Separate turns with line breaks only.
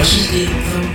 Ativa.